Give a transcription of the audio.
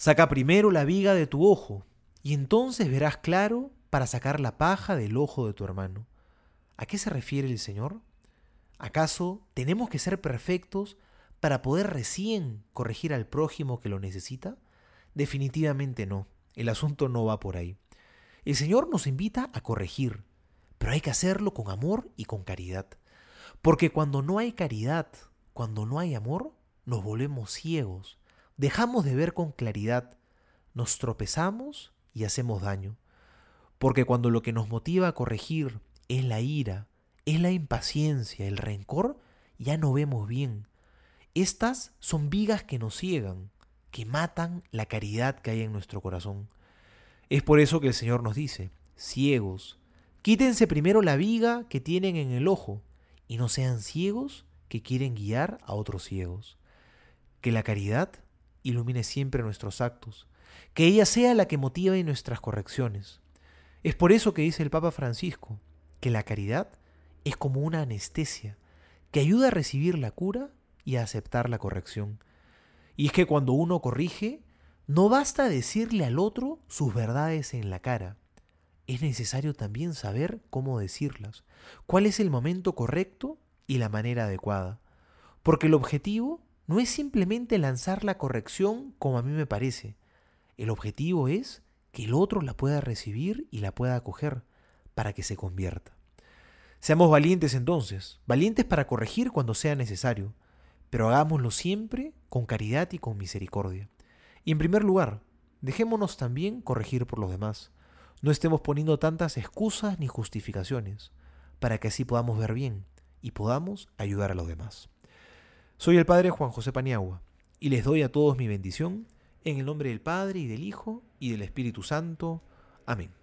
Saca primero la viga de tu ojo, y entonces verás claro para sacar la paja del ojo de tu hermano. ¿A qué se refiere el Señor? ¿Acaso tenemos que ser perfectos para poder recién corregir al prójimo que lo necesita? Definitivamente no. El asunto no va por ahí. El Señor nos invita a corregir, pero hay que hacerlo con amor y con caridad. Porque cuando no hay caridad, cuando no hay amor, nos volvemos ciegos, dejamos de ver con claridad, nos tropezamos y hacemos daño. Porque cuando lo que nos motiva a corregir es la ira, es la impaciencia, el rencor, ya no vemos bien. Estas son vigas que nos ciegan, que matan la caridad que hay en nuestro corazón. Es por eso que el Señor nos dice, ciegos, quítense primero la viga que tienen en el ojo y no sean ciegos que quieren guiar a otros ciegos. Que la caridad ilumine siempre nuestros actos, que ella sea la que motive nuestras correcciones. Es por eso que dice el Papa Francisco, que la caridad es como una anestesia que ayuda a recibir la cura y a aceptar la corrección. Y es que cuando uno corrige, no basta decirle al otro sus verdades en la cara. Es necesario también saber cómo decirlas, cuál es el momento correcto y la manera adecuada. Porque el objetivo no es simplemente lanzar la corrección como a mí me parece. El objetivo es que el otro la pueda recibir y la pueda acoger para que se convierta. Seamos valientes entonces, valientes para corregir cuando sea necesario, pero hagámoslo siempre con caridad y con misericordia. Y en primer lugar, dejémonos también corregir por los demás. No estemos poniendo tantas excusas ni justificaciones, para que así podamos ver bien y podamos ayudar a los demás. Soy el Padre Juan José Paniagua, y les doy a todos mi bendición, en el nombre del Padre y del Hijo y del Espíritu Santo. Amén.